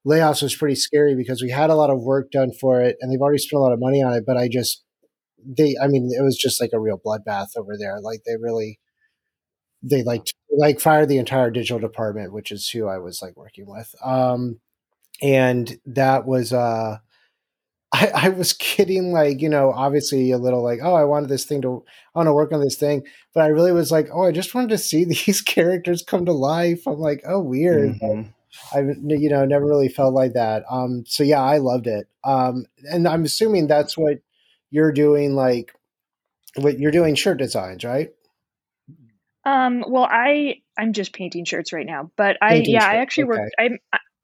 layoffs was pretty scary because we had a lot of work done for it and they've already spent a lot of money on it but i just they i mean it was just like a real bloodbath over there. Like they really they like like fired the entire digital department which is who i was like working with um and that was uh I, I was kidding, like, you know, obviously a little like, oh, I wanted this thing to, I want to work on this thing. But I really was like, oh, I just wanted to see these characters come to life. I'm like, oh, weird. Mhm. I've you know never really felt like that. Um, so yeah, I loved it. Um, and I'm assuming that's what you're doing. Like, what you're doing shirt designs, right? Um, well, I I'm just painting shirts right now, but I Painting yeah, I actually work. I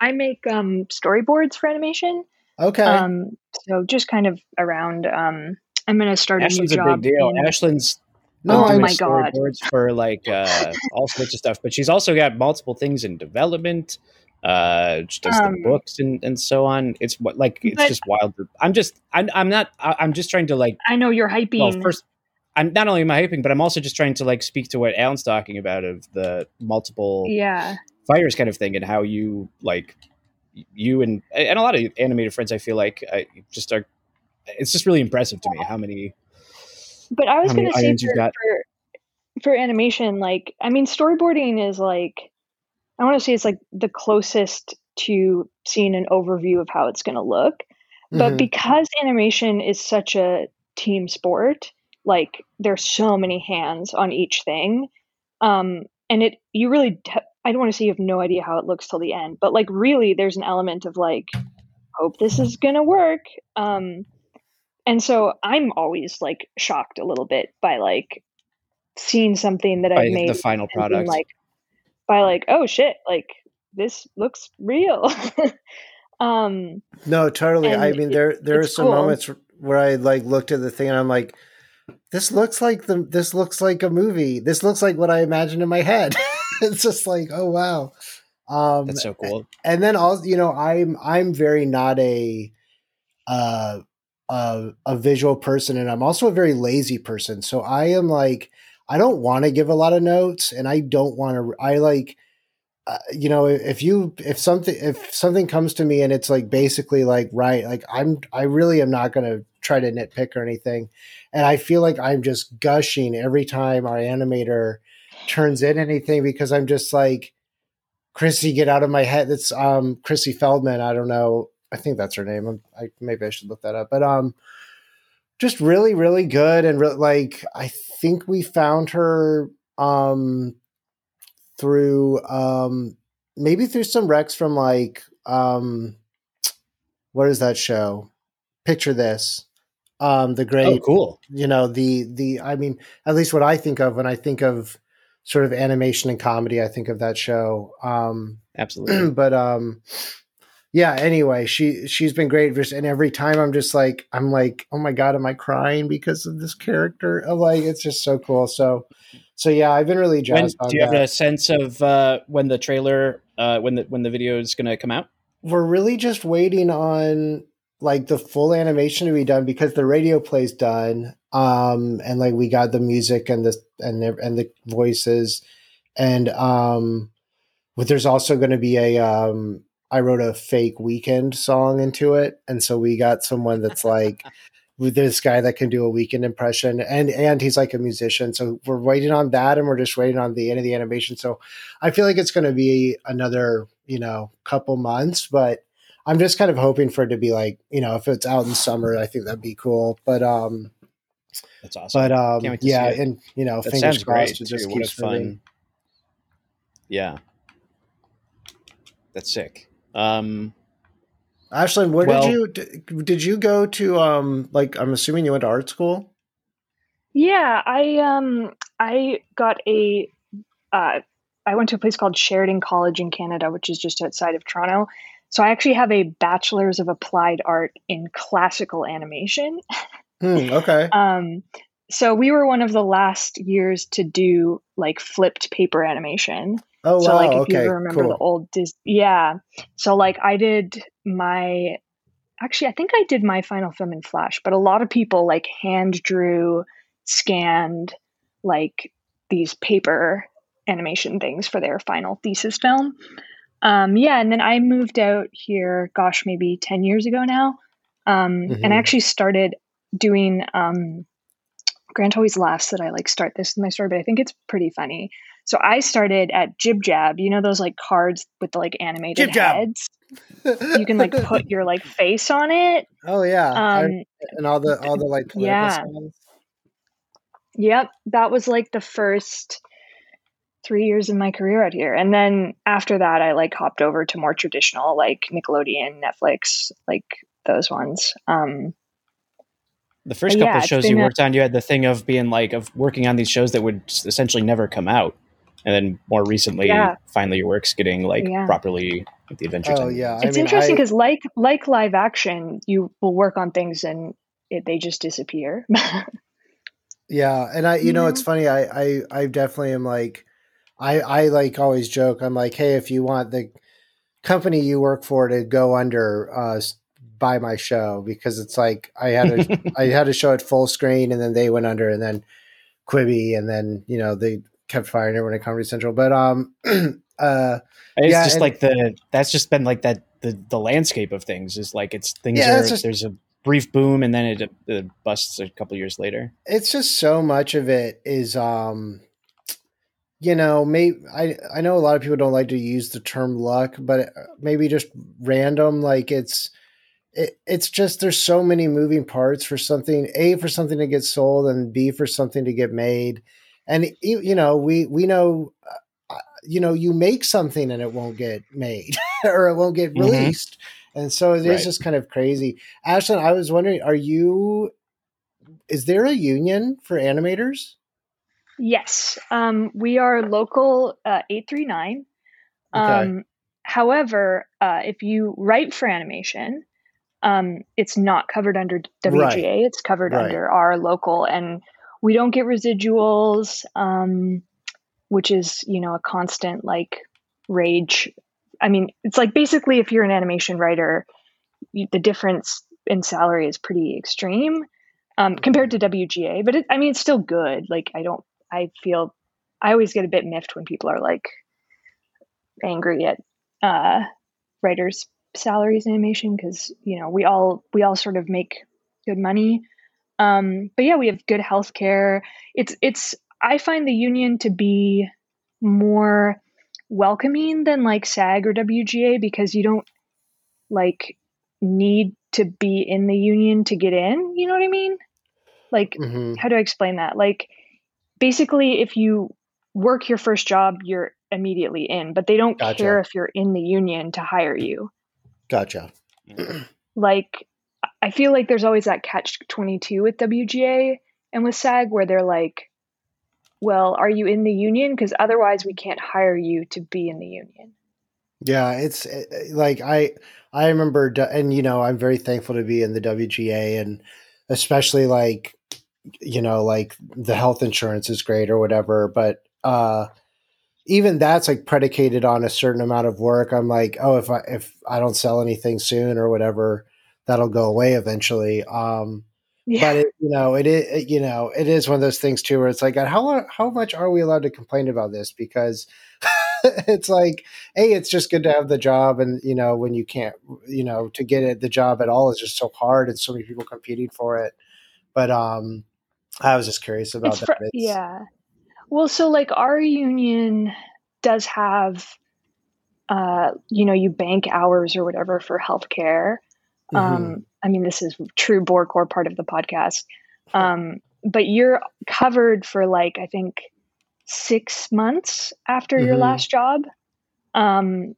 I make um storyboards for animation. Okay. Um, so just kind of around. Um, I'm gonna start Ashlyn's a new job. A big deal. in- Ashlyn's No, doing my God. storyboards for like uh, all sorts of stuff, but she's also got multiple things in development. Uh, she does Um, the books and, and so on. It's what like it's just wild. I'm just I'm I'm not I'm just trying to like I know you're hyping. well first I'm not only am I hyping, but I'm also just trying to like speak to what Allen's talking about of the multiple yeah, fires kind of thing and how you like you and and a lot of animated friends I feel like I just are it's just really impressive to me how many but I was gonna say you've for, got? for for animation, like I mean, storyboarding is like I want to say it's like the closest to seeing an overview of how it's gonna look. but Mhm. because animation is such a team sport like there's so many hands on each thing um and it you really I don't want to say you have no idea how it looks till the end but like really there's an element of like hope this is gonna work um and so i'm always like shocked a little bit by like seeing something that i've made the final and product. like by like oh shit like this looks real Um, no, totally. I mean, there there are some cool. moments where I like looked at the thing and I'm like, this looks like the this looks like a movie. This looks like what I imagined in my head. it's just like, oh wow. Um, That's so cool. and then also you know i'm i'm very not a uh a, a visual person and i'm also a very lazy person so i am like i don't want to give a lot of notes and i don't want to i like uh, you know if you if something if something comes to me and it's like basically like right like i'm i really am not going to try to nitpick or anything and i feel like i'm just gushing every time our animator turns in anything because i'm just like Chrissy, get out of my head. That's um Chrissy Feldman. I don't know. I think that's her name. I'm, I maybe I should look that up. But um, just really, really good and re- like I think we found her um through um maybe through some recs from like um what is that show? Picture this. Um, the great Oh, cool. you know the the i mean at least what i think of when i think of sort of animation and comedy i think of that show um Absolutely. but um yeah anyway she she's been great Just- and every time i'm just like i'm like oh my god am i crying because of this character I'm like it's just so cool so so yeah i've been really When, jazzed on do you have a sense of uh, when the trailer, uh, when the when the video is going to come out? we're really just waiting on like the full animation to be done because the radio play's done um and like we got the music and the and the, and the voices. And um but there's also going to be a um i wrote a fake Weeknd song into it. And so we got someone that's like with this guy that can do a Weeknd impression. And and he's like a musician. So we're waiting on that and we're just waiting on the end of the animation. So i feel like it's going to be another you know couple months but i'm just kind of hoping for it to be like you know if it's out in summer i think that'd be cool but um That's awesome. but um Can't wait to yeah and you know that fingers sounds great. crossed it just What a keeps moving. fun. Yeah, that's sick. Um, Ashlyn, where Well- did you did, did you go to um like I'm assuming you went to art school? Yeah, I um I got a uh I went to a place called Sheridan College in Canada, which is just outside of Toronto. So I actually have a bachelor's of applied art in classical animation. Hmm, okay. Um so we were one of the last years to do like flipped paper animation. Oh so wow, like if okay. you remember cool. the old Dis- yeah. So like I did my actually I think I did my final film in Flash, but a lot of people like hand drew, scanned like these paper animation things for their final thesis film. Um, yeah, and then I moved out here, gosh, maybe 10 years ago now. Um, Mhm. and I actually started doing um, Grant always laughs that I like start this in my story, but I think it's pretty funny. So I started at Jib Jab, you know those like cards with the like animated Jib Jab. heads. You can like put your like face on it. Oh yeah. I- Um, and all the all the like political yeah. songs. Yep, that was like the first three years of my career out here, and then after that, I like hopped over to more traditional, like Nickelodeon, Netflix, like those ones. Um, the first But yeah, couple of shows you been a- worked on, you had the thing of being like of working on these shows that would essentially never come out, and then more recently, Yeah. finally, your work's getting like Yeah. properly like the Adventure Oh Time. yeah. it's mean, interesting I- because like like live action, you will work on things and it, they just disappear. Yeah, and I, you know, Yeah. it's funny. I, I, I definitely am like, I, I like always joke. I'm like, hey, if you want the company you work for to go under, uh, buy my show because it's like I had a, I had a show at Fullscreen and then they went under and then Quibi and then you know they kept firing everyone at Comedy Central. But um, uh, It's Yeah, just and- like the that's just been like that the the landscape of things is like it's things Yeah, are it's just- there's a brief boom and then it, it busts a couple years later. it's just so much of it is um you know maybe i i know a lot of people don't like to use the term luck but uh, maybe just random like it's it, it's just there's so many moving parts for something a for something to get sold and b for something to get made and you you know we we know uh, you know you make something and it won't get made or it won't get Mhm. released and so it is Right. just kind of crazy ashlyn i was wondering are you is there a union for animators yes, um, we are local uh, eight three nine. Okay. Um, however, uh, if you write for animation, um, it's not covered under WGA. Right. It's covered right. under our local, and we don't get residuals, um, which is you know a constant like rage. I mean, it's like basically if you're an animation writer, you, the difference in salary is pretty extreme um, compared to WGA. But it, I mean, it's still good. Like I don't, I feel, I always get a bit miffed when people are like angry at uh, writers' salaries in animation because you know we all we all sort of make good money. Um, but yeah, we have good health care. It's it's I find the union to be more welcoming than like SAG or WGA because you don't like need to be in the union to get in. You know what I mean? Like, mm-hmm. how do I explain that? Like, basically, if you work your first job, you're immediately in, but they don't gotcha. care if you're in the union to hire you. Gotcha. like, I feel like there's always that catch 22 with WGA and with SAG where they're like, well, are you in the union? Because otherwise, we can't hire you to be in the union. Yeah, it's eh, eh, like I I remember, and you know, I'm very thankful to be in the WGA, and especially like you know, like the health insurance is great or whatever, but uh even that's like predicated on a certain amount of work. I'm like, oh, if I if I don't sell anything soon or whatever, that'll go away eventually. Um, yeah. But it, you know, it is you know it is one of those things too where it's like, how how much are we allowed to complain about this? Because it's like, hey, it's just good to have the job, and you know, when you can't, you know, to get it, the job at all is just so hard, and so many people competing for it. But um, I was just curious about it's that. Fr- yeah, well, so like our union does have, uh, you know, you bank hours or whatever for healthcare. Mm-hmm. Um, I mean, this is true Borecore part of the podcast. Um, but you're covered for like I think six months after mm-hmm. your last job, um,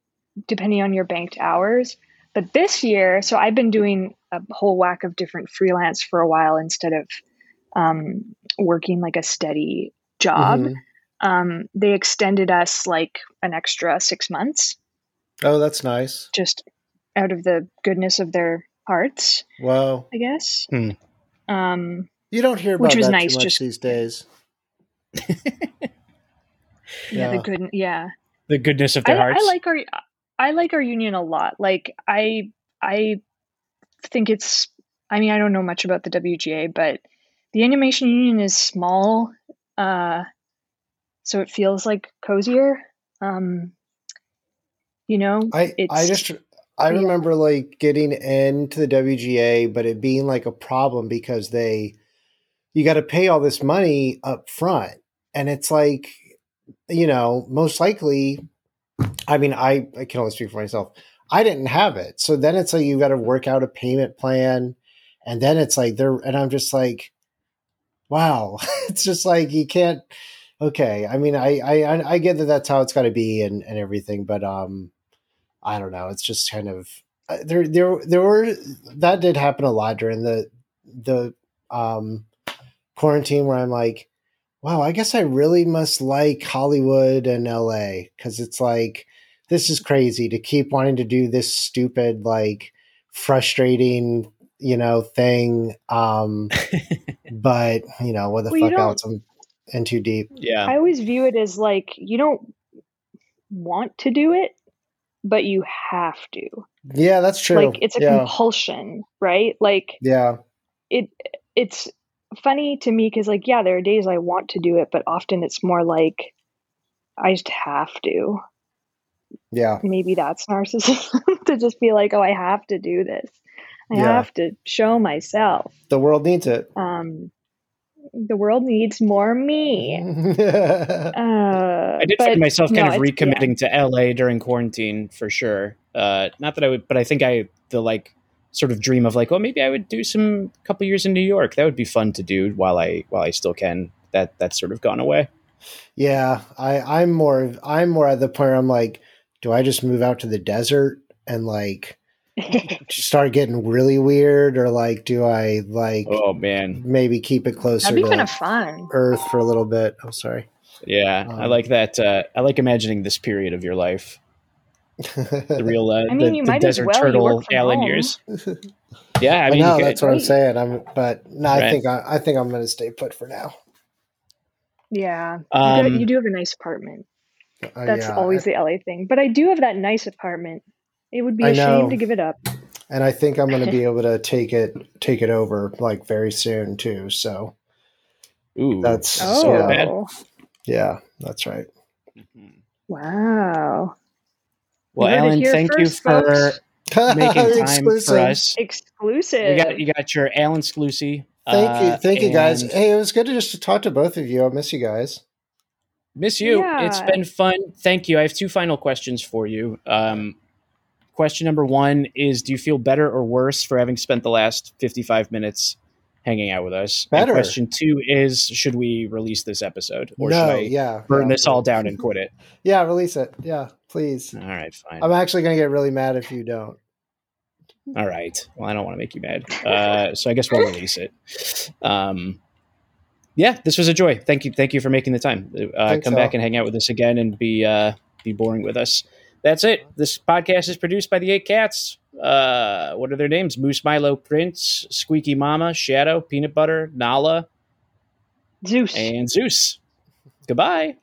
depending on your banked hours. But this year, so I've been doing a whole whack of different freelance for a while instead of um, working like a steady job. Mm-hmm. Um, they extended us like an extra six months. Oh, that's nice. Just out of the goodness of their hearts. Wow. I guess. Hmm. Um, you don't hear about which was that nice, too much just, these days. yeah, yeah, the good. Yeah, the goodness of their I, hearts. I like our. I like our union a lot. Like I, I think it's. I mean, I don't know much about the WGA, but the animation union is small uh, so it feels like cozier. Um, you know, I I just I yeah. remember like getting into the WGA, but it being like a problem because they you got to pay all this money up front, and it's like you know most likely. I mean, I I can only speak for myself. I didn't have it, so then it's like you got to work out a payment plan, and then it's like they're and I'm just like wow. It's just like you can't okay i mean i i i get that that's how it's got to be and and everything but um i don't know it's just kind of uh, there there there were that did happen a lot during the the um quarantine where i'm like wow i guess i really must like hollywood and la because it's like this is crazy to keep wanting to do this stupid like frustrating you know thing um but you know what the well, fuck else? I'm in too deep. Yeah. I always view it as like you don't want to do it but you have to. Yeah that's true. Like it's a yeah. compulsion right? Like yeah. it it's funny to me because like yeah there are days i want to do it but often it's more like i just have to. Yeah. Maybe that's narcissism to just be like oh i have to do this I yeah. have to show myself. The world needs it. Um, the world needs more me. uh, I did find myself kind no, of recommitting yeah. to LA during quarantine for sure. Uh, not that I would, but I think I the like sort of dream of like, well, maybe I would do some couple years in New York. That would be fun to do while I while I still can. That that's sort of gone away. Yeah, I I'm more I'm more at the point where I'm like, do I just move out to the desert and like start getting really weird or like do i like oh man maybe keep it closer That'd be kind of fun earth for a little bit oh sorry yeah um, i like that uh, i like imagining this period of your life the real uh, I mean, the, you the might as desert well. Turtle work from Allen home. years. Yeah, I I know you that's what I'm saying. I'm, but no, I think I, I think I'm going to stay put for now. Yeah, you, Um, got, you do have a nice apartment. Uh, That's yeah, always the LA thing. But I do have that nice apartment. It would be I a shame to give it up. and I think I'm going to be able to take it take it over like very soon too. So ooh, that's Oh, so bad. yeah, that's right. wow. Well, You heard it Allen, thank first, you for folks. making time Exclusive. for us. Exclusive. You got you got your Allen Sclusy. Thank you, uh, thank you guys. Hey, it was good to just to talk to both of you. I miss you guys. Miss you. Yeah. It's been fun. Thank you. I have two final questions for you. Um, question number one is: Do you feel better or worse for having spent the last fifty-five minutes hanging out with us? And Better. question two is: Should we release this episode, or no, should I yeah, burn yeah, this all down and quit it? Yeah, release it. Yeah, please. All right, fine. I'm actually going to get really mad if you don't. All right. Well, I don't want to make you mad. Uh, so I guess we'll release it. Um, yeah, this was a joy. Thank you. Thank you for making the time. Uh, come back and hang out with us again and be uh, be boring with us. That's it. This podcast is produced by the Eight Cats. Uh, what are their names? Moose Milo Prince, Squeaky Mama, Shadow, Peanut Butter, Nala, Zeus. and Zeus. Goodbye.